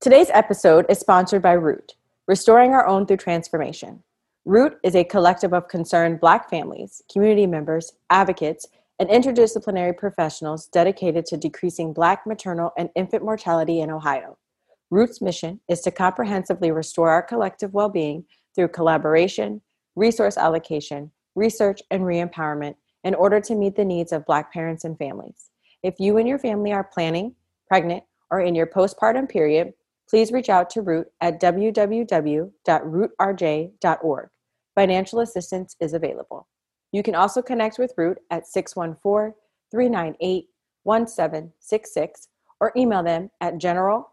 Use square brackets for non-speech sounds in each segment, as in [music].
Today's episode is sponsored by Root, Restoring Our Own Through Transformation. Root is a collective of concerned Black families, community members, advocates, and interdisciplinary professionals dedicated to decreasing Black maternal and infant mortality in Ohio. Root's mission is to comprehensively restore our collective well being through collaboration, resource allocation, research, and re empowerment in order to meet the needs of Black parents and families. If you and your family are planning, pregnant, or in your postpartum period, please reach out to Root at www.rootrj.org. Financial assistance is available. You can also connect with Root at 614 398 1766 or email them at general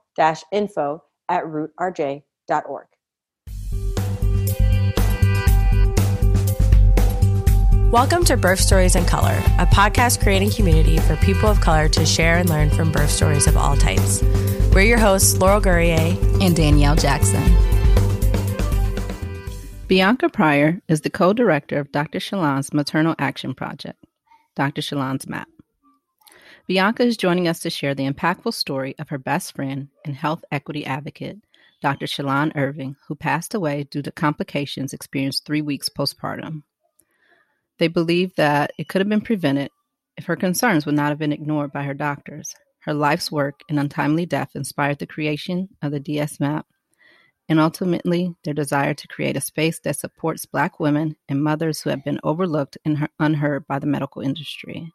info at rootrj.org. Welcome to Birth Stories in Color, a podcast creating community for people of color to share and learn from birth stories of all types. We're your hosts, Laurel Gourrier and Danielle Jackson. Bianca Pryor is the co director of Dr. Shalon's Maternal Action Project, Dr. Shalon's MAP. Bianca is joining us to share the impactful story of her best friend and health equity advocate, Dr. Shalon Irving, who passed away due to complications experienced three weeks postpartum. They believe that it could have been prevented if her concerns would not have been ignored by her doctors. Her life's work and untimely death inspired the creation of the DS Map and ultimately their desire to create a space that supports Black women and mothers who have been overlooked and unheard by the medical industry.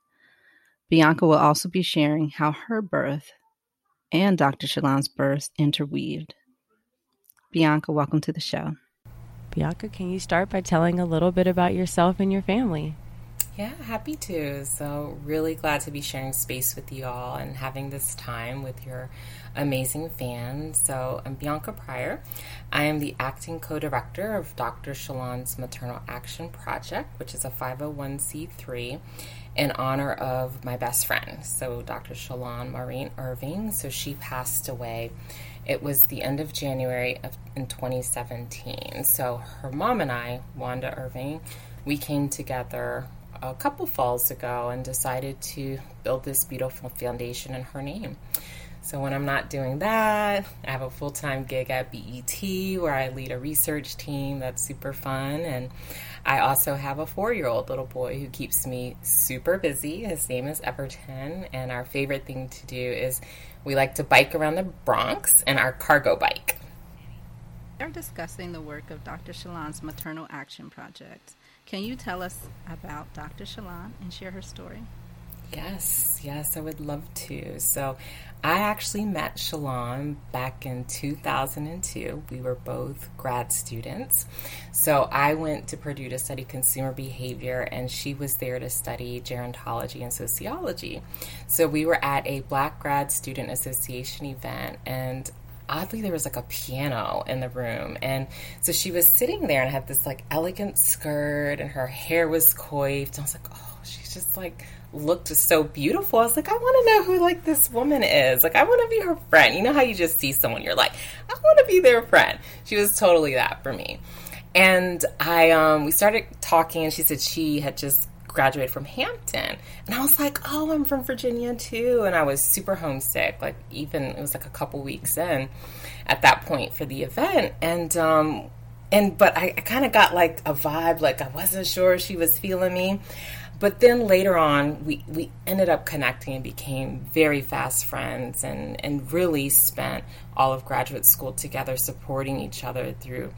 Bianca will also be sharing how her birth and Dr. Shalon's birth interweaved. Bianca, welcome to the show. Bianca, can you start by telling a little bit about yourself and your family? Yeah, happy to. So, really glad to be sharing space with you all and having this time with your amazing fans. So, I'm Bianca Pryor. I am the acting co director of Dr. Shalon's Maternal Action Project, which is a 501c3 in honor of my best friend. So, Dr. Shalon Maureen Irving. So, she passed away. It was the end of January of, in 2017. So, her mom and I, Wanda Irving, we came together a couple falls ago and decided to build this beautiful foundation in her name. So when I'm not doing that, I have a full time gig at BET where I lead a research team that's super fun. And I also have a four year old little boy who keeps me super busy. His name is Everton. And our favorite thing to do is we like to bike around the Bronx in our cargo bike. We're discussing the work of Dr. Shalon's Maternal Action Project. Can you tell us about Dr. Shalon and share her story? Yes, yes, I would love to. So, I actually met Shalon back in 2002. We were both grad students. So, I went to Purdue to study consumer behavior, and she was there to study gerontology and sociology. So, we were at a Black Grad Student Association event, and oddly there was like a piano in the room. And so she was sitting there and had this like elegant skirt and her hair was coiffed. I was like oh she's just like looked so beautiful. I was like i want to know who like this woman is. Like i want to be her friend. You know how you just see someone you're like i want to be their friend. She was totally that for me. And i um we started talking and she said she had just graduated from Hampton. And I was like, oh, I'm from Virginia too. And I was super homesick, like, even it was like a couple weeks in at that point for the event. And, um, and, but I, I kind of got like a vibe, like I wasn't sure she was feeling me. But then later on, we, we ended up connecting and became very fast friends and, and really spent all of graduate school together supporting each other through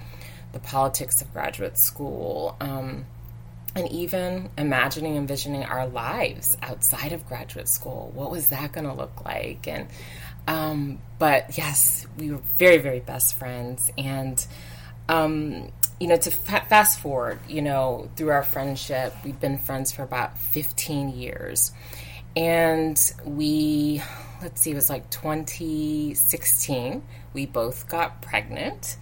the politics of graduate school. Um, and even imagining envisioning our lives outside of graduate school. What was that going to look like? And um, but yes we were very very best friends. And um, you know to fa- fast forward you know through our friendship we've been friends for about 15 years. And we let's see it was like 2016 we both got pregnant.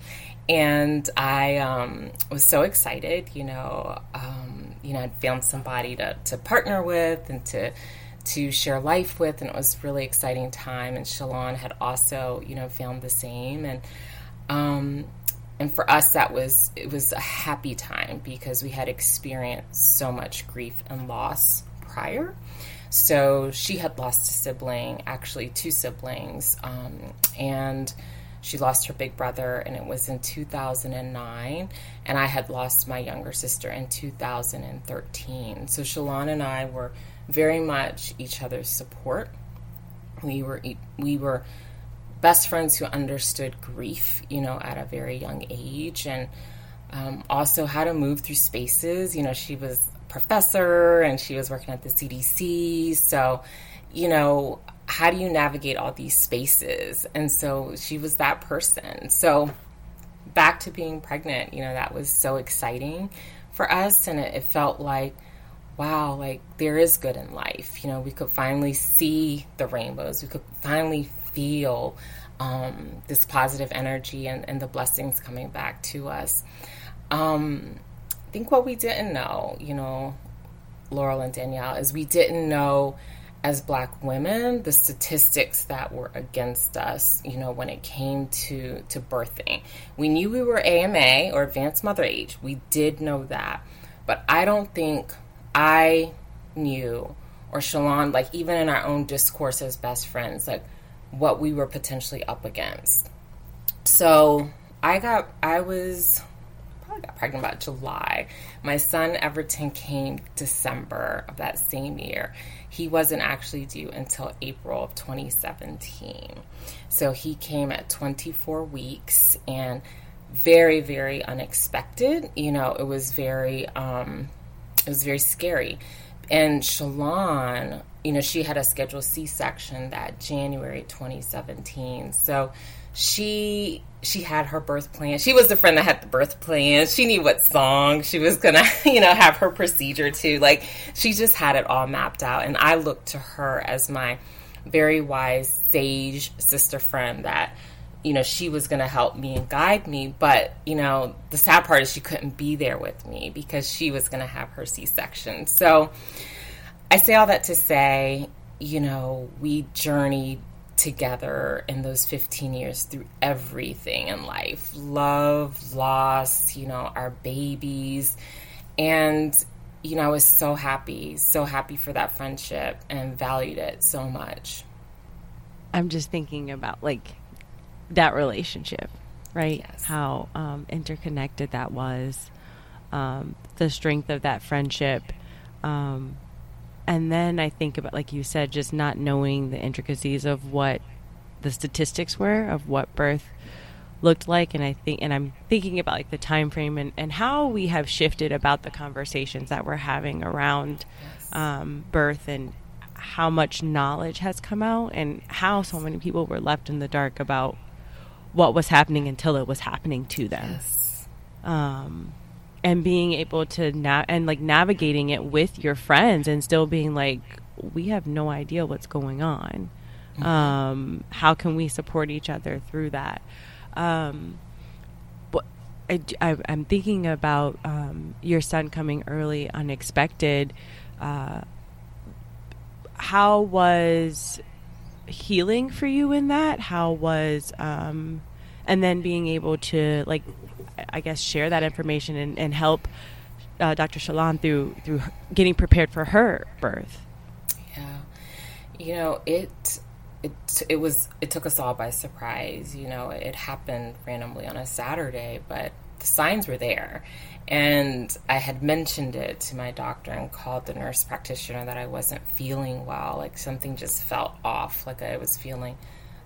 And I um, was so excited, you know, um, you know, I'd found somebody to, to partner with and to to share life with, and it was really exciting time. And Shalon had also, you know, found the same, and um, and for us that was it was a happy time because we had experienced so much grief and loss prior. So she had lost a sibling, actually two siblings, um, and she lost her big brother, and it was in 2009. And I had lost my younger sister in 2013. So Shalon and I were very much each other's support. We were we were best friends who understood grief, you know, at a very young age, and um, also how to move through spaces. You know, she was a professor and she was working at the CDC, so you know how do you navigate all these spaces? And so she was that person. So back to being pregnant, you know, that was so exciting for us. And it, it felt like, wow, like there is good in life. You know, we could finally see the rainbows. We could finally feel um, this positive energy and, and, the blessings coming back to us. Um, I think what we didn't know, you know, Laurel and Danielle, is we didn't know as black women the statistics that were against us you know when it came to to birthing. We knew we were ama or advanced mother age. We did know that. But i don't think i knew or shalon like even in our own discourse as best friends like what we were potentially up against. So i got i was probably got pregnant about july my son everton came december of that same year he wasn't actually due until April of 2017. So he came at 24 weeks and very, very unexpected. You know, it was very, um, it was very scary. And Shalon, you know, she had a scheduled C section that January 2017. So she she had her birth plan. She was the friend that had the birth plan. She knew what song she was gonna, [laughs] you know, have her procedure to. Like she just had it all mapped out. And I looked to her as my very wise, sage sister friend that, you know, she was gonna help me and guide me. But, you know, the sad part is she couldn't be there with me because she was gonna have her C section. So I say all that to say, you know, we journeyed together in those 15 years through everything in life love, loss, you know, our babies. And, you know, I was so happy, so happy for that friendship and valued it so much. I'm just thinking about like that relationship, right? Yes. How um, interconnected that was, um, the strength of that friendship. Um, and then I think about, like you said, just not knowing the intricacies of what the statistics were of what birth looked like and i think and i'm thinking about like the time frame and, and how we have shifted about the conversations that we're having around yes. um, birth and how much knowledge has come out and how so many people were left in the dark about what was happening until it was happening to them yes. um, and being able to na- and like navigating it with your friends and still being like we have no idea what's going on. Mm-hmm. um, how can we support each other through that? Um, but I, am thinking about um, your son coming early unexpected. Uh, how was healing for you in that? How was um, and then being able to like I guess, share that information and, and help uh, Dr. Shalon through through getting prepared for her birth. Yeah, you know it. It, it was it took us all by surprise you know it happened randomly on a saturday but the signs were there and i had mentioned it to my doctor and called the nurse practitioner that i wasn't feeling well like something just felt off like i was feeling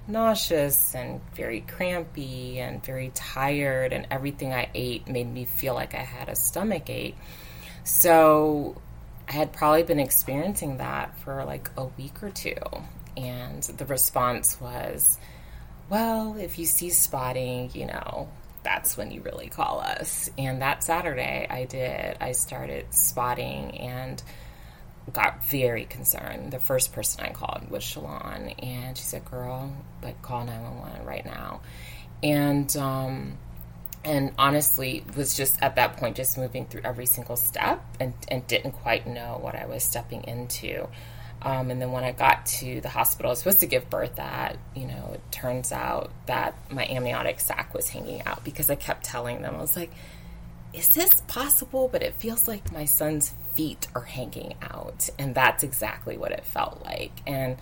nauseous and very crampy and very tired, and everything I ate made me feel like I had a stomach ache. So I had probably been experiencing that for like a week or two. And the response was, well, if you see spotting, you know, that's when you really call us. And that Saturday I did. I started spotting and got very concerned. The first person I called was Shalon, and she said, "Girl, like call nine one one right now." And um, and honestly, was just at that point just moving through every single step, and and didn't quite know what I was stepping into. Um, and then when I got to the hospital, I was supposed to give birth at, you know, it turns out that my amniotic sac was hanging out because I kept telling them, I was like, is this possible? But it feels like my son's feet are hanging out. And that's exactly what it felt like. And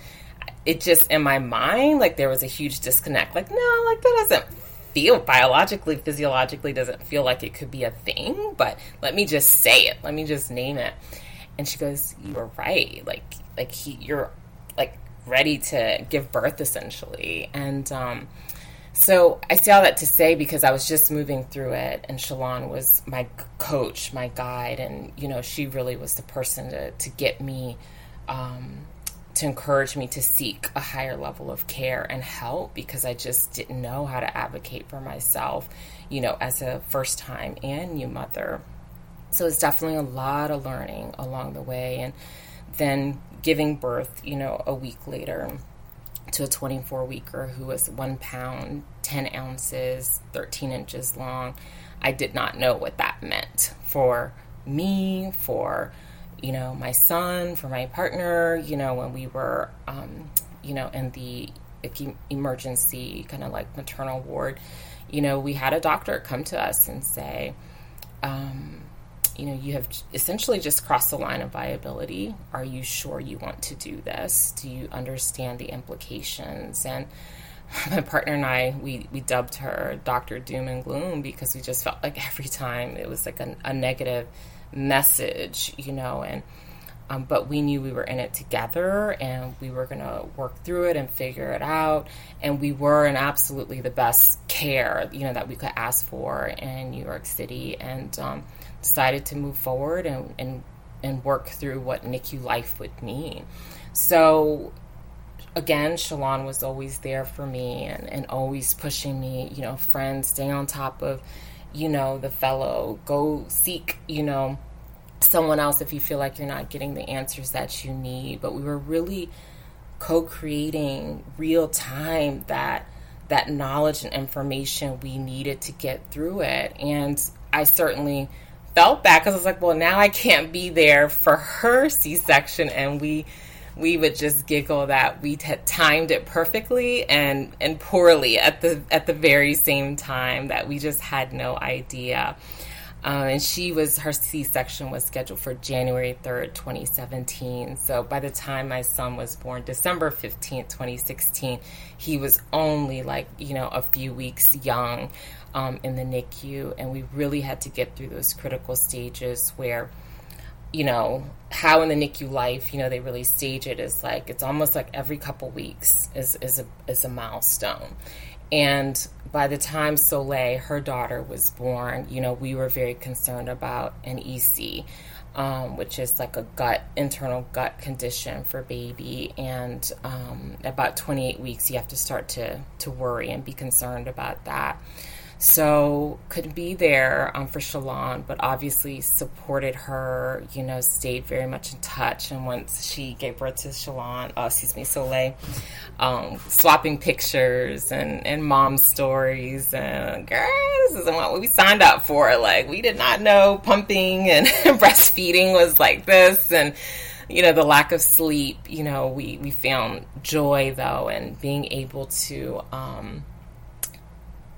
it just in my mind, like there was a huge disconnect. Like, no, like that doesn't feel biologically, physiologically doesn't feel like it could be a thing, but let me just say it. Let me just name it. And she goes, You were right. Like like he you're like ready to give birth essentially. And um so I say all that to say because I was just moving through it, and Shalon was my coach, my guide, and you know she really was the person to to get me, um, to encourage me to seek a higher level of care and help because I just didn't know how to advocate for myself, you know, as a first time and new mother. So it's definitely a lot of learning along the way, and then giving birth, you know, a week later to a 24 weeker who was one pound, 10 ounces, 13 inches long. I did not know what that meant for me, for, you know, my son, for my partner, you know, when we were, um, you know, in the emergency kind of like maternal ward, you know, we had a doctor come to us and say, um, you know, you have essentially just crossed the line of viability. Are you sure you want to do this? Do you understand the implications? And [laughs] my partner and I, we, we dubbed her Dr. Doom and Gloom because we just felt like [laughs] every time it was like a, a negative message, you know, and um, but we knew we were in it together and we were going to work through it and figure it out. And we were in absolutely the best care, you know, that we could ask for in New York City. And um, decided to move forward and, and, and work through what NICU life would mean. So again, Shalon was always there for me and, and always pushing me, you know, friends, stay on top of, you know, the fellow, go seek, you know, someone else if you feel like you're not getting the answers that you need. But we were really co creating real time that that knowledge and information we needed to get through it. And I certainly felt bad because I was like, well, now I can't be there for her C section, and we we would just giggle that we had timed it perfectly and and poorly at the at the very same time that we just had no idea. Um, and she was her C-section was scheduled for January 3rd, 2017. So by the time my son was born, December 15th, 2016, he was only like you know a few weeks young um, in the NICU, and we really had to get through those critical stages where, you know, how in the NICU life, you know, they really stage it is like it's almost like every couple weeks is is a is a milestone, and by the time Soleil, her daughter, was born, you know, we were very concerned about NEC. Um, which is like a gut internal gut condition for baby and um, about 28 weeks you have to start to to worry and be concerned about that so couldn't be there um, for Shalon, but obviously supported her. You know, stayed very much in touch. And once she gave birth to Shalon, uh, excuse me, Soleil, um, swapping pictures and and mom stories. And girl, this isn't what we signed up for. Like we did not know pumping and [laughs] breastfeeding was like this, and you know the lack of sleep. You know, we we found joy though, and being able to. Um,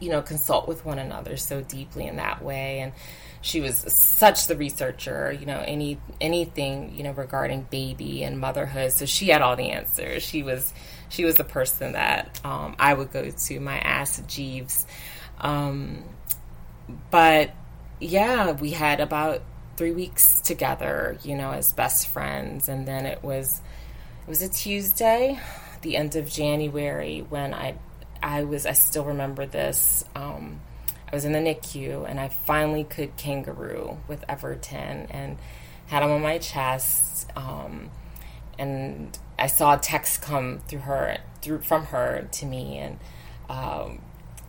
you know, consult with one another so deeply in that way. And she was such the researcher, you know, any anything, you know, regarding baby and motherhood. So she had all the answers. She was she was the person that um, I would go to, my Ask Jeeves. Um, but yeah, we had about three weeks together, you know, as best friends, and then it was it was a Tuesday, the end of January, when I I was, I still remember this. Um, I was in the NICU and I finally could kangaroo with Everton and had him on my chest. Um, and I saw a text come through her, through from her to me, and um,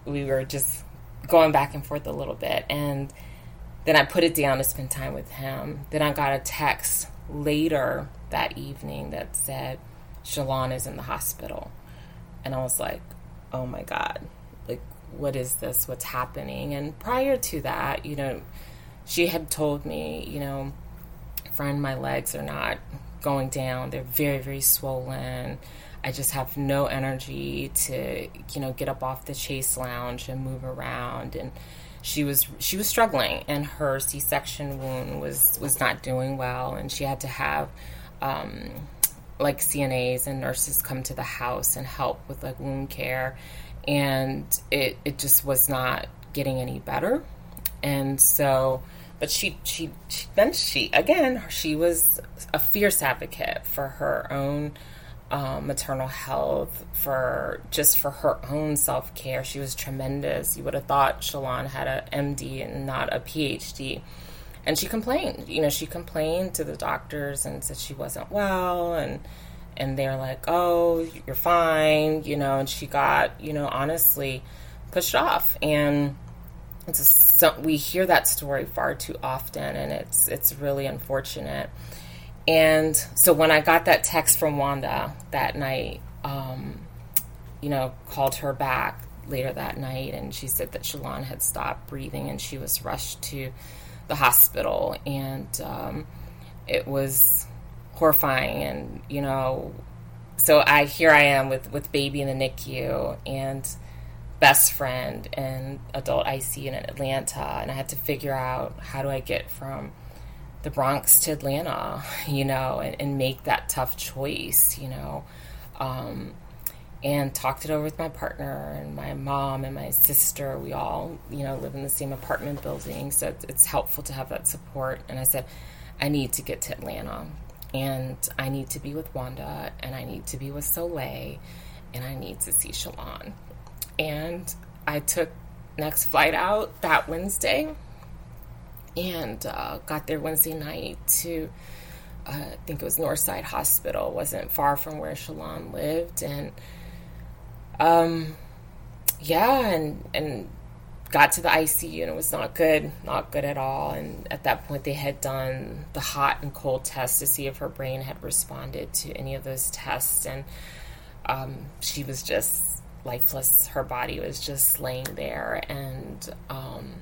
we were just going back and forth a little bit. And then I put it down to spend time with him. Then I got a text later that evening that said, Shalon is in the hospital. And I was like, oh my God, like, what is this? What's happening? And prior to that, you know, she had told me, you know, friend, my legs are not going down. They're very, very swollen. I just have no energy to, you know, get up off the chase lounge and move around. And she was she was struggling, and her C-section wound was was not doing well, and she had to have um, like CNAs and nurses come to the house and help with like wound care, and it it just was not getting any better, and so. But she, she, she, then she, again, she was a fierce advocate for her own um, maternal health, for just for her own self care. She was tremendous. You would have thought Shalon had an MD and not a PhD. And she complained. You know, she complained to the doctors and said she wasn't well, and and they're like, "Oh, you're fine," you know. And she got, you know, honestly pushed off. And it's a, we hear that story far too often, and it's it's really unfortunate. And so when I got that text from Wanda that night, um, you know, called her back later that night, and she said that Shalon had stopped breathing and she was rushed to the hospital. And um, it was horrifying. And, you know, so I here I am with, with baby in the NICU and best friend and adult IC in Atlanta. And I had to figure out how do I get from the Bronx to Atlanta, [laughs] you know, and, and make that tough choice, you know. Um, and talked it over with my partner and my mom and my sister. We all, you know, live in the same apartment building, so it's, it's helpful to have that support. And I said, I need to get to Atlanta, and I need to be with Wanda, and I need to be with Soleil, and I need to see Shalon. And I took next flight out that Wednesday and uh, got there Wednesday night to uh, I think it was Northside Hospital. wasn't far from where Shalon lived, and um, yeah, and and got to the ICU and it was not good, not good at all. And at that point, they had done the hot and cold test to see if her brain had responded to any of those tests, and um, she was just lifeless. Her body was just laying there, and um,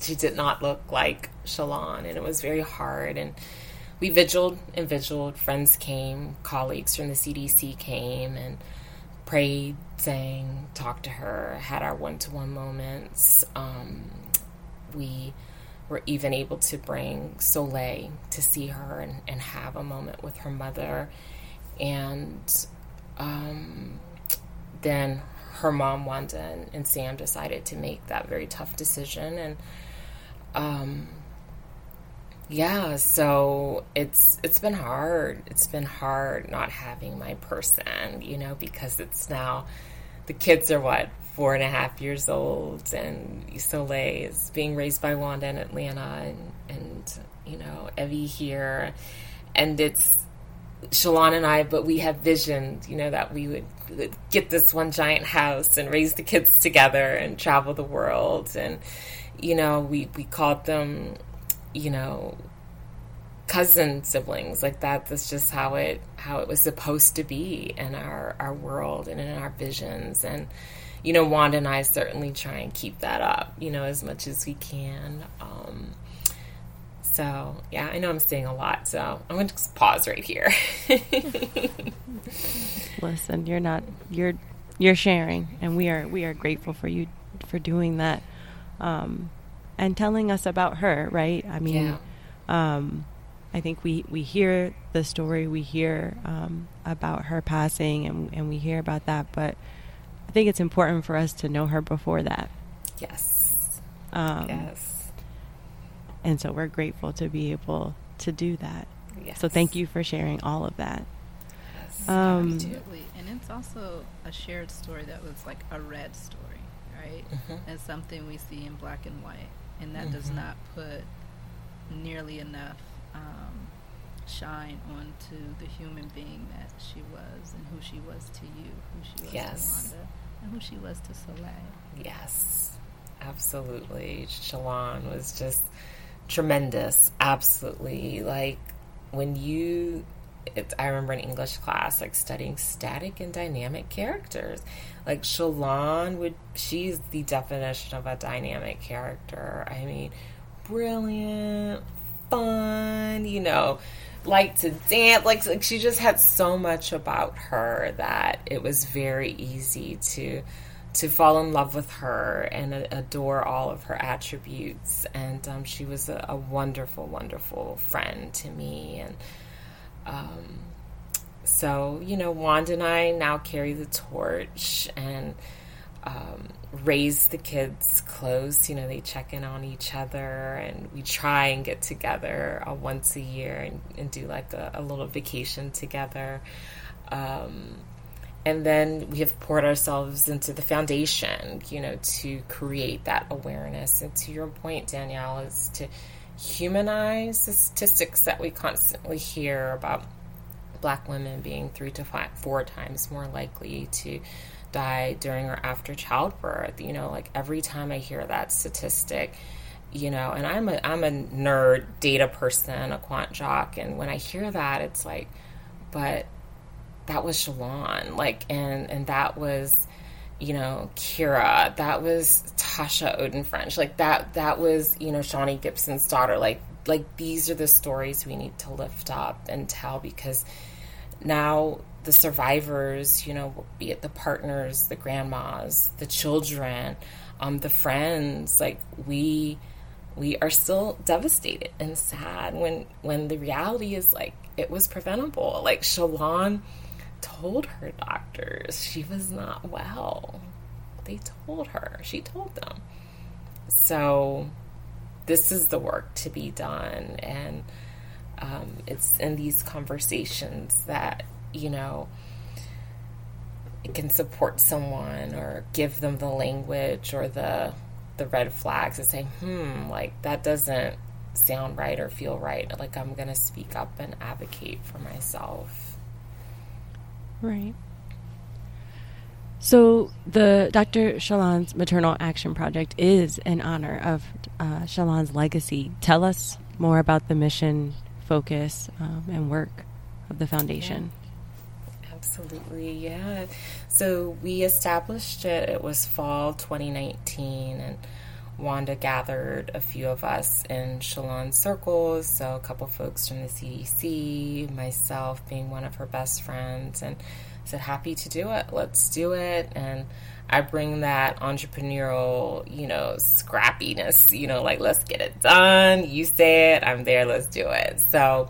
she did not look like Shalon, and it was very hard. And we vigiled and vigiled. Friends came, colleagues from the CDC came, and prayed, sang, talked to her, had our one to one moments. Um, we were even able to bring Soleil to see her and, and have a moment with her mother. And um, then her mom, Wanda, and, and, Sam decided to make that very tough decision. And um, yeah, so it's it's been hard. It's been hard not having my person, you know, because it's now the kids are what four and a half years old, and Soleil is being raised by Wanda in Atlanta, and and you know Evie here, and it's Shalon and I, but we have visioned, you know, that we would, would get this one giant house and raise the kids together and travel the world. And, you know, we, we called them, you know, cousin siblings like that. That's just how it, how it was supposed to be in our, our world and in our visions. And, you know, Wanda and I certainly try and keep that up, you know, as much as we can. Um, so, yeah, I know I'm saying a lot, so I'm going to just pause right here. [laughs] Listen, you're not you're you're sharing and we are we are grateful for you for doing that. Um, and telling us about her, right? I mean, yeah. um, I think we, we hear the story, we hear um, about her passing, and, and we hear about that, but I think it's important for us to know her before that. Yes. Um, yes and so we're grateful to be able to do that. Yes. So thank you for sharing all of that. Yes, um, absolutely. And it's also a shared story that was like a red story, right? Mm-hmm. It's something we see in black and white, and that mm-hmm. does not put nearly enough um, shine onto the human being that she was and who she was to you, who she was yes. to Wanda, and who she was to Soleil. Yes, absolutely. Shalon was just tremendous. Absolutely. Like when you, it, I remember in English class, like studying static and dynamic characters. Like Shalon would, she's the definition of a dynamic character. I mean, brilliant, fun, you know, like to dance. Like, like she just had so much about her that it was very easy to to fall in love with her and adore all of her attributes. And um, she was a, a, wonderful, wonderful friend to me. And um, so, you know, Wanda and I now carry the torch and um, raise the kids close. You know, they check in on each other, and we try and get together uh, once a year and, and do like a, a, little vacation together. Um, and then we have poured ourselves into the foundation, you know, to create that awareness. And to your point, Danielle, is to humanize the statistics that we constantly hear about black women being three to five, four times more likely to die during or after childbirth. You know, like every time I hear that statistic, you know, and I'm a I'm a nerd data person, a quant jock, and when I hear that, it's like, but that was Shalon, like, and and that was, you know, Kira, that was Tatia Oden French, like that that was you know Shawnee Gibson's daughter, like like these are the stories we need to lift up and tell because now the survivors, you know, be it the partners, the grandmas, the children, um, the friends, like we we are still devastated and sad when when the reality is like it was preventable. Like Shalon told her doctors she was not well. They told her. She told them. So this is the work to be done and um, it's in these conversations that you know, it can support someone or give them the language or the the red flags and say, hmm, like that doesn't sound right or feel right. Like I'm gonna speak up and advocate for myself. Right. So the Dr. Shalon's Maternal Action Project is in honor of uh, Shalon's legacy. Tell us more about the mission, focus, um, and work of the foundation. Yeah. Absolutely, yeah. So we established it, it was fall 2019, and Wanda gathered a few of us in Shalon circles. So, a couple folks from the CDC, myself being one of her best friends, and said, Happy to do it. Let's do it. And I bring that entrepreneurial, you know, scrappiness, you know, like, let's get it done. You say it, I'm there, let's do it. So,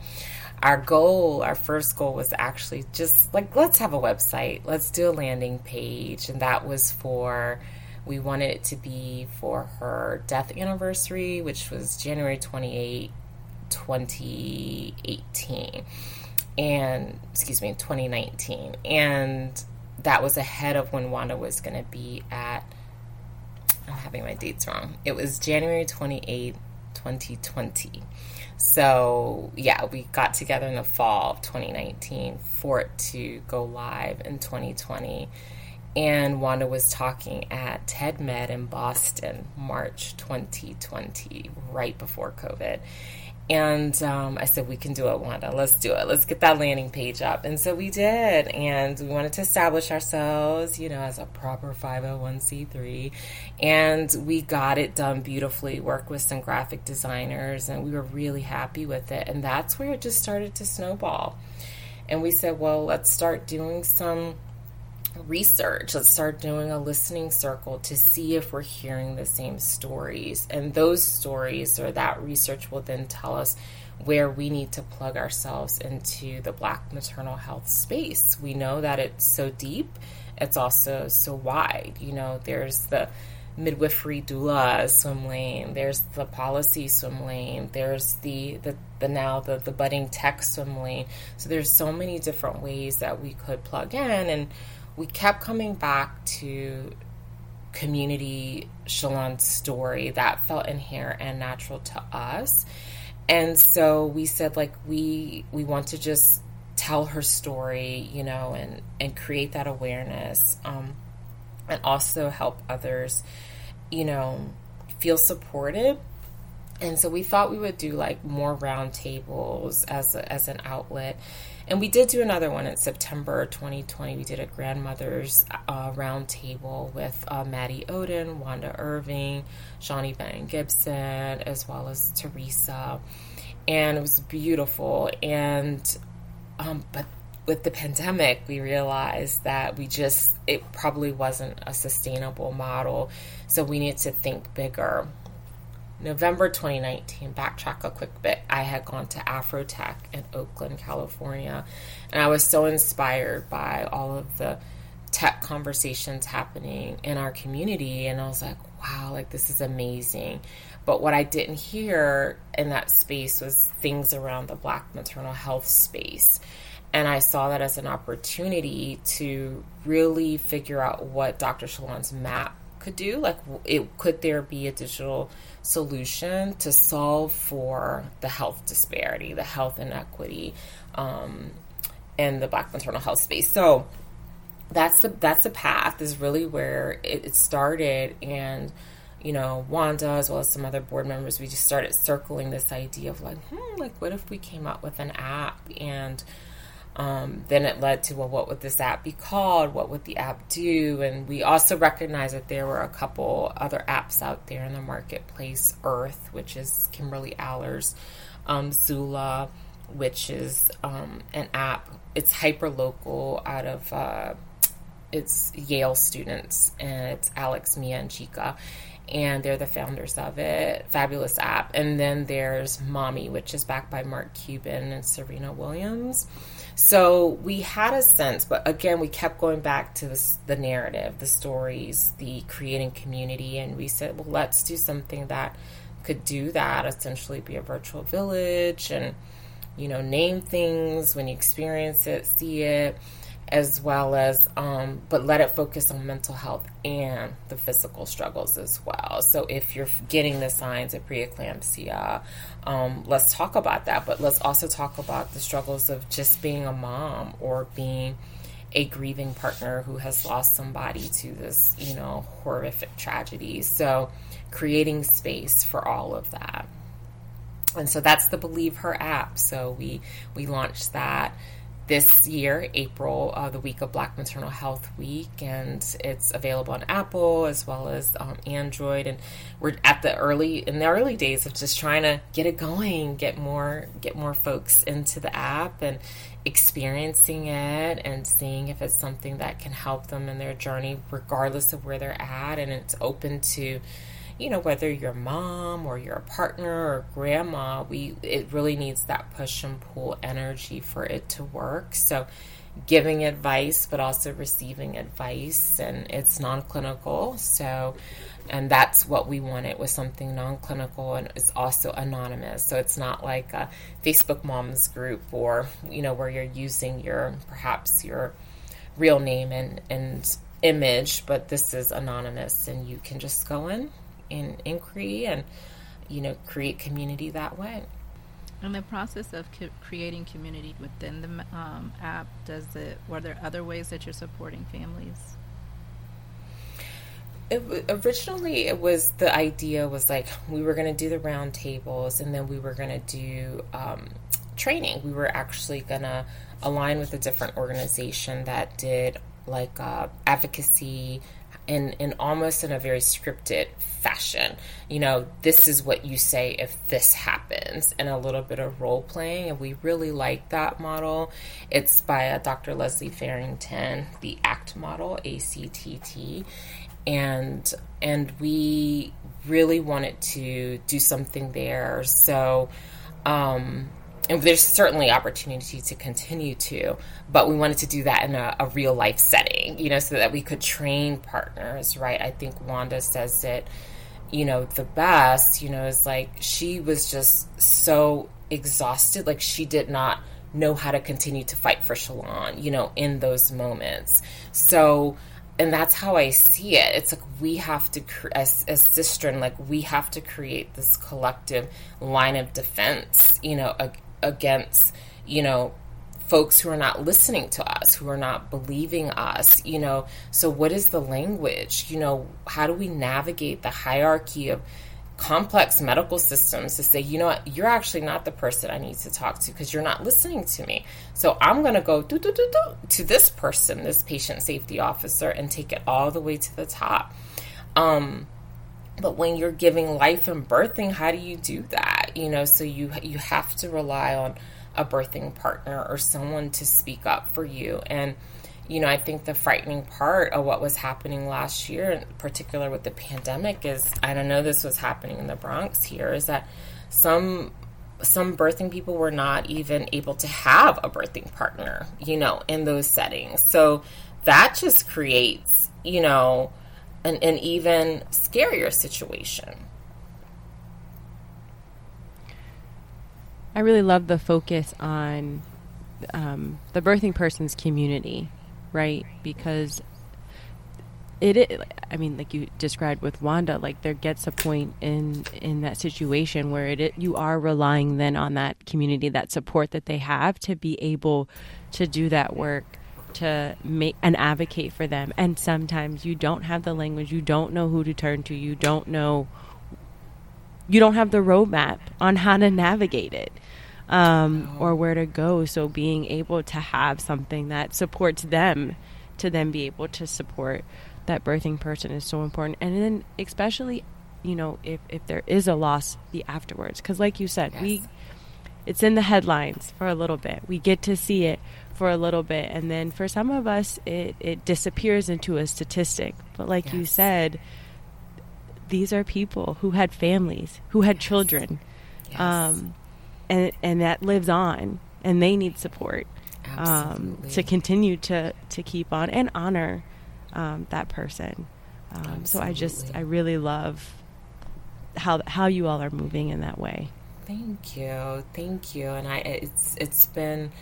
our goal, our first goal was actually just like, let's have a website, let's do a landing page. And that was for, we wanted it to be for her death anniversary, which was January 28, 2018. And, excuse me, 2019. And that was ahead of when Wanda was going to be at, I'm having my dates wrong. It was January 28, 2020. So, yeah, we got together in the fall of 2019 for it to go live in 2020. And Wanda was talking at TED Med in Boston, March 2020, right before COVID. And um, I said, we can do it, Wanda. Let's do it. Let's get that landing page up. And so we did. And we wanted to establish ourselves, you know, as a proper 501c3. And we got it done beautifully, worked with some graphic designers, and we were really happy with it. And that's where it just started to snowball. And we said, well, let's start doing some research. Let's start doing a listening circle to see if we're hearing the same stories. And those stories or that research will then tell us where we need to plug ourselves into the Black maternal health space. We know that it's so deep, it's also so wide. You know, there's the midwifery doula swim lane there's the policy swim lane there's the the, the now the, the budding tech swim lane so there's so many different ways that we could plug in and we kept coming back to community Shalon's story that felt inherent and natural to us. And so we said like we we want to just tell her story, you know, and and create that awareness um and also help others, you know, feel supported. And so we thought we would do like more roundtables as a, as an outlet and we did do another one in September 2020. We did a grandmother's uh, roundtable with uh, Maddie Oden, Wanda Irving, Shawnee Benton Gibson, as well as Teresa. And it was beautiful. And, um, but with the pandemic, we realized that we just, it probably wasn't a sustainable model. So we need to think bigger. November 2019, backtrack a quick bit, I had gone to Afrotech in Oakland, California, and I was so inspired by all of the tech conversations happening in our community. And I was like, wow, like this is amazing. But what I didn't hear in that space was things around the Black maternal health space. And I saw that as an opportunity to really figure out what Dr. Shalon's map could do. Like, it, could there be a digital solution to solve for the health disparity, the health inequity, um, in the Black maternal health space? So that's the that's the path. Is really where it, it started, and you know, Wanda, as well as some other board members, we just started circling this idea of like, hmm, like, what if we came up with an app? And um, then it led to, well, what would this app be called? What would the app do? And we also recognized that there were a couple other apps out there in the marketplace Irth, which is Kimberly Allers', um, Zula, which is um, an app, it's hyper local out of. Uh, it's Yale students, and it's Alex, Mia, and Chica and they're the founders of it. Fabulous app. And then there's Mahmee, which is backed by Mark Cuban and Serena Williams. So we had a sense, but again, we kept going back to this, the narrative, the stories, the creating community, and we said, well, let's do something that could do that, essentially be a virtual village and, you know, name things when you experience it, see it as well as um, but let it focus on mental health and the physical struggles as well. So if you're getting the signs of preeclampsia um, let's talk about that. But let's also talk about the struggles of just being a mom or being a grieving partner who has lost somebody to this you know horrific tragedy. So creating space for all of that. And so that's the believe her app. So we we launched that this year, April, uh, the week of Black Maternal Health Week, and it's available on Apple as well as um, Android. And we're at the early in the early days of just trying to get it going, get more get more folks into the app and experiencing it and seeing if it's something that can help them in their journey, regardless of where they're at. And it's open to you know whether you're mom or you're a partner or grandma we it really needs that push and pull energy for it to work. So giving advice but also receiving advice and it's non-clinical. So and that's what we wanted was something non-clinical and it's also anonymous. So it's not like a facebook moms group or you know where you're using your perhaps your real name and and image but this is anonymous and you can just go in in inquiry and you know create community that way. In the process of co- creating community within the um, app does it were there other ways that you're supporting families? It, originally it was the idea was like we were going to do the roundtables and then we were going to do um, training. We were actually going to align with a different organization that did like uh, advocacy in, in almost in a very scripted fashion. You know, this is what you say if this happens, and a little bit of role playing. And we really like that model. It's by uh, Dr. Leslie Farrington, the ACT model, A C T T. And and we really wanted to do something there. So um, and there's certainly opportunity to continue to, but we wanted to do that in a, a, real life setting, you know, so that we could train partners, right? I think Wanda says it, you know, the best, you know, is like she was just so exhausted, like she did not know how to continue to fight for Shalon, you know, in those moments. So, and that's how I see it. It's like we have to, as as sistren, like we have to create this collective line of defense, you know, against, you know, folks who are not listening to us, who are not believing us, you know. So, what is the language? You know, how do we navigate the hierarchy of complex medical systems to say, you know what, you're actually not the person I need to talk to because you're not listening to me. So, I'm going to go do, do, do, do, to this person, this patient safety officer, and take it all the way to the top. Um, but when you're giving life and birthing how do you do that you know so you you have to rely on a birthing partner or someone to speak up for you and you know, I think the frightening part of what was happening last year, in particular with the pandemic, is I don't know this was happening in the Bronx here, is that some some birthing people were not even able to have a birthing partner, you know, in those settings. So that just creates, you know, an, an even scarier situation. I really love the focus on um, the birthing person's community, right? Because it, I mean, like you described with Wanda, like there gets a point in in that situation where it, it you are relying then on that community, that support that they have to be able to do that work to make and advocate for them. And sometimes you don't have the language, you don't know who to turn to, you don't know, you don't have the roadmap on how to navigate it um, or where to go. So being able to have something that supports them to then be able to support that birthing person is so important. And then especially, you know, if, if there is a loss, the afterwards. Because like you said, yes. we it's in the headlines for a little bit. We get to see it for a little bit and then for some of us it, it disappears into a statistic. But like yes. you said these are people who had families who had yes. children yes. Um, and and that lives on and they need support um, to continue to to keep on and honor um, that person. Um, so i just i really love how how you all are moving in that way. Thank you. Thank you. And i it's it's been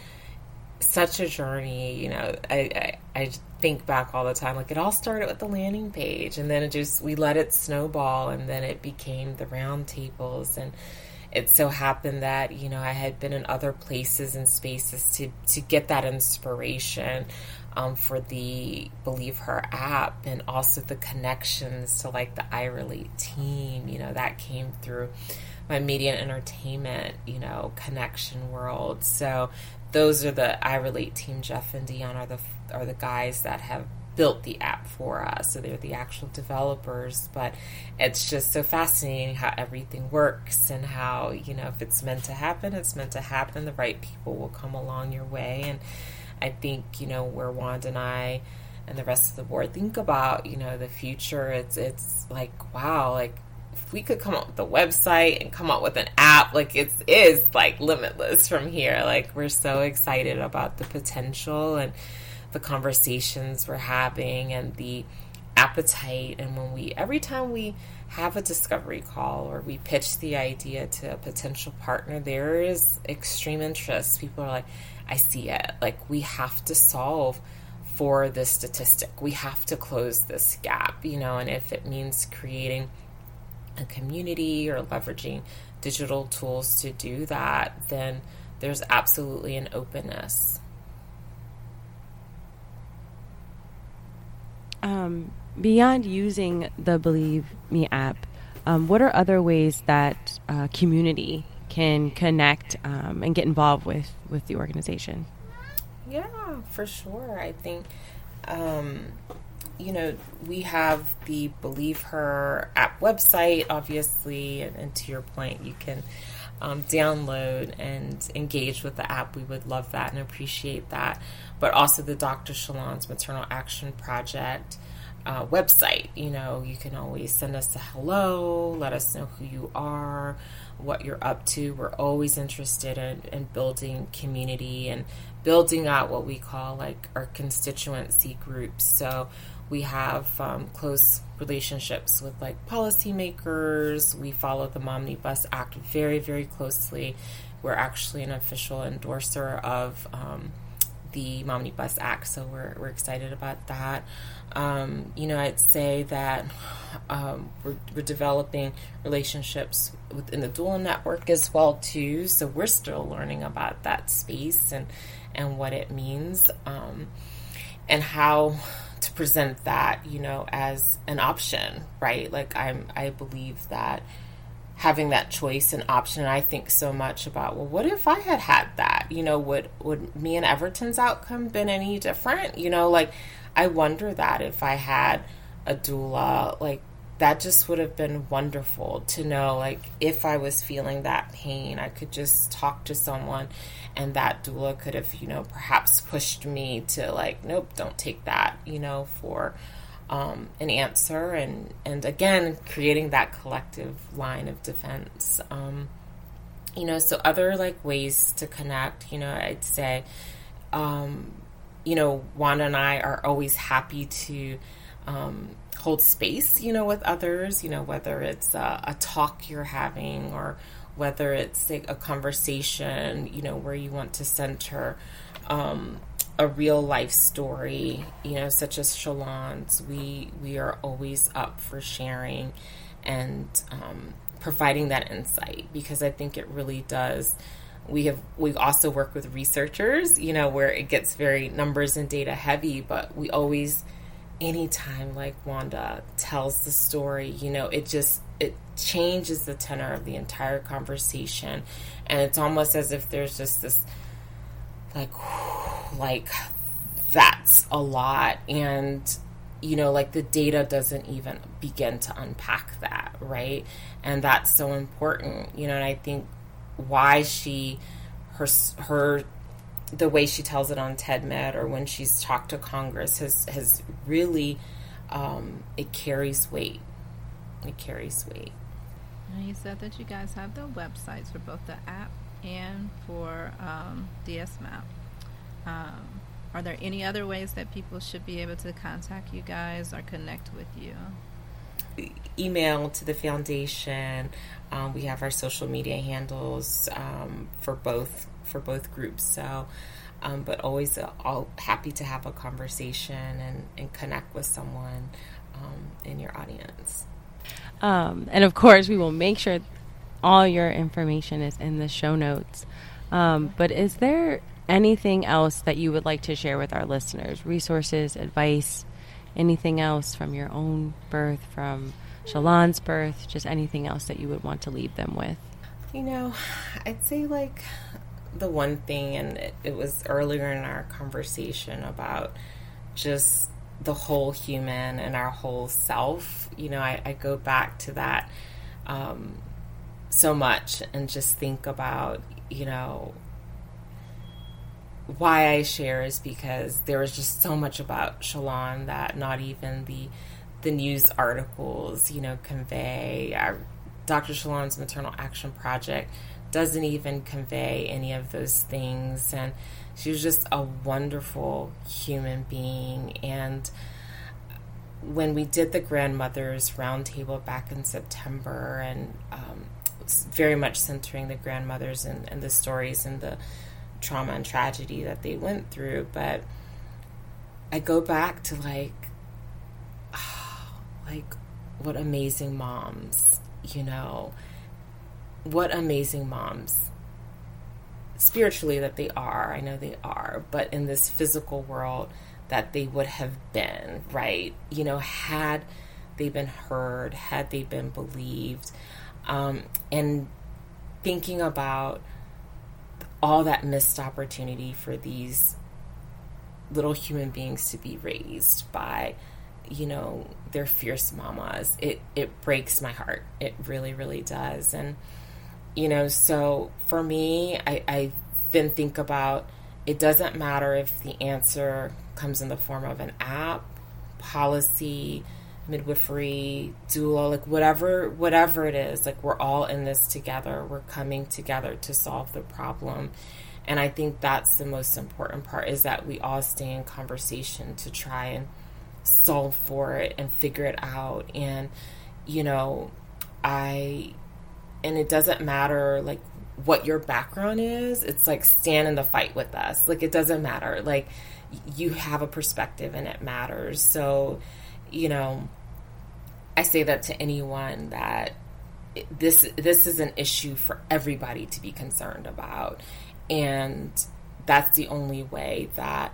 such a journey. You know, I, I, I think back all the time. Like it all started with the landing page, and then it just we let it snowball, and then it became the roundtables, and it so happened that you know I had been in other places and spaces to to get that inspiration. Um, for the Believe Her app and also the connections to like the I Relate team, you know, that came through my media and entertainment, you know, connection world. So those are the I relate team. Jeff and Dion are the are the guys that have built the app for us. So they're the actual developers, but it's just so fascinating how everything works and how, you know, if it's meant to happen, it's meant to happen. The right people will come along your way. And I think, you know, where Wanda and I and the rest of the board think about, you know, the future, it's it's like, wow, like if we could come up with a website and come up with an app, like it is like limitless from here. Like we're so excited about the potential and the conversations we're having and the appetite. And when we, every time we have a discovery call or we pitch the idea to a potential partner, there is extreme interest. People are like, I see it. Like we have to solve for this statistic. We have to close this gap, you know, and if it means creating a community or leveraging digital tools to do that, then there's absolutely an openness. Um, beyond using the Believe Me app, um, what are other ways that uh, community can connect um, and get involved with, with the organization? Yeah, for sure. I think um, you know, we have the Believe Her app website, obviously, and, and to your point, you can um, download and engage with the app. We would love that and appreciate that. But also the Dr. Shalon's Maternal Action Project uh, website. You know, you can always send us a hello, let us know who you are, what you're up to. We're always interested in, in building community and building out what we call like our constituency groups. So we have um, close relationships with like policymakers. We follow the Momnibus Act very, very closely. We're actually an official endorser of um, the Momnibus Act, so we're, we're excited about that. Um, you know, I'd say that um, we're, we're developing relationships within the doula network as well too. So we're still learning about that space and and what it means um, and how to present that, you know, as an option, right? Like I'm I believe that having that choice and option I think so much about well what if I had had that you know would would me and Everton's outcome been any different you know like I wonder that if I had a doula like that just would have been wonderful to know like if I was feeling that pain, I could just talk to someone and that doula could have, you know, perhaps pushed me to like, nope, don't take that, you know, for um, an answer and and again creating that collective line of defense. Um, you know, so other like ways to connect, you know, I'd say, um, you know, Wanda and I are always happy to um, hold space, you know, with others, you know, whether it's a, a talk you're having or whether it's like a conversation, you know, where you want to center um, a real life story, you know, such as Shalon's. We we are always up for sharing and um, providing that insight because I think it really does. We have we also work with researchers, you know, where it gets very numbers and data heavy, but we always anytime like Wanda tells the story, you know, it just it changes the tenor of the entire conversation. And it's almost as if there's just this like [sighs] like that's a lot. And you know like the data doesn't even begin to unpack that right? And that's so important you know and i think why she her her the way she tells it on TEDMED or when she's talked to Congress has has really um, it carries weight. It carries weight. And you said that you guys have the websites for both the app and for um, DSMAP. Um, are there any other ways that people should be able to contact you guys or connect with you? Email to the foundation. Um, we have our social media handles um, for both for both groups. So, um, but always uh, all happy to have a conversation and, and connect with someone um, in your audience. Um, and of course, we will make sure all your information is in the show notes. Um, but is there anything else that you would like to share with our listeners? Resources, advice, anything else from your own birth, from Shalon's birth, just anything else that you would want to leave them with? You know, I'd say like the one thing, and it, it was earlier in our conversation about just the whole human and our whole self. You know, I, I go back to that um, so much and just think about, you know, why I share is because there was just so much about Shalon that not even the the news articles, you know, convey. Our, Dr. Shalon's Maternal Action Project doesn't even convey any of those things. And she was just a wonderful human being. And when we did the grandmothers roundtable back in September, and um, very much centering the grandmothers and, and the stories and the trauma and tragedy that they went through, but I go back to like, [sighs] like what amazing moms, you know what amazing moms spiritually that they are. I know they are, but in this physical world that they would have been, right? You know, had they been heard, had they been believed, um, and thinking about all that missed opportunity for these little human beings to be raised by you know their fierce mamas it it breaks my heart it really really does and you know, so for me, I, I then think about it doesn't matter if the answer comes in the form of an app, policy, midwifery, doula, like whatever whatever it is, like we're all in this together. We're coming together to solve the problem. And I think that's the most important part is that we all stay in conversation to try and solve for it and figure it out. And, you know, I and it doesn't matter like what your background is it's like stand in the fight with us. Like it doesn't matter. Like you have a perspective and it matters. So you know i say that to anyone that this this is an issue for everybody to be concerned about. And that's the only way that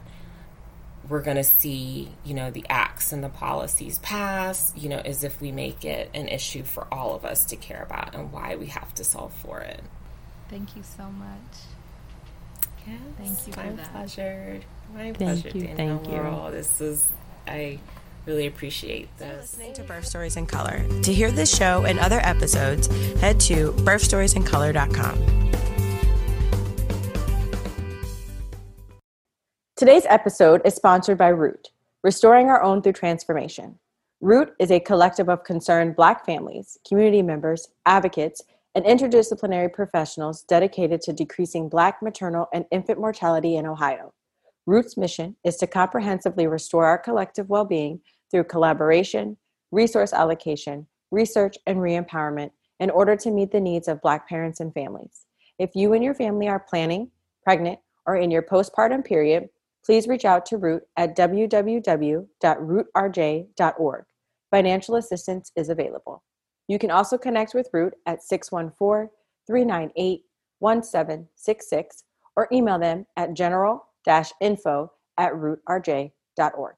we're going to see, you know, the acts and the policies pass, you know, as if we make it an issue for all of us to care about and why we have to solve for it. Thank you so much. Yes, thank you my for that. pleasure. My thank pleasure, you, Danielle thank you. This is I really appreciate this. Listening to Birth Stories in Color. To hear this show and other episodes, head to birthstoriesincolor.com. Today's episode is sponsored by Root, Restoring Our Own Through Transformation. Root is a collective of concerned Black families, community members, advocates, and interdisciplinary professionals dedicated to decreasing Black maternal and infant mortality in Ohio. Root's mission is to comprehensively restore our collective well being through collaboration, resource allocation, research, and re empowerment in order to meet the needs of Black parents and families. If you and your family are planning, pregnant, or in your postpartum period, please reach out to Root at www.rootrj.org. Financial assistance is available. You can also connect with Root at 614 398 1766 or email them at general info at rootrj.org.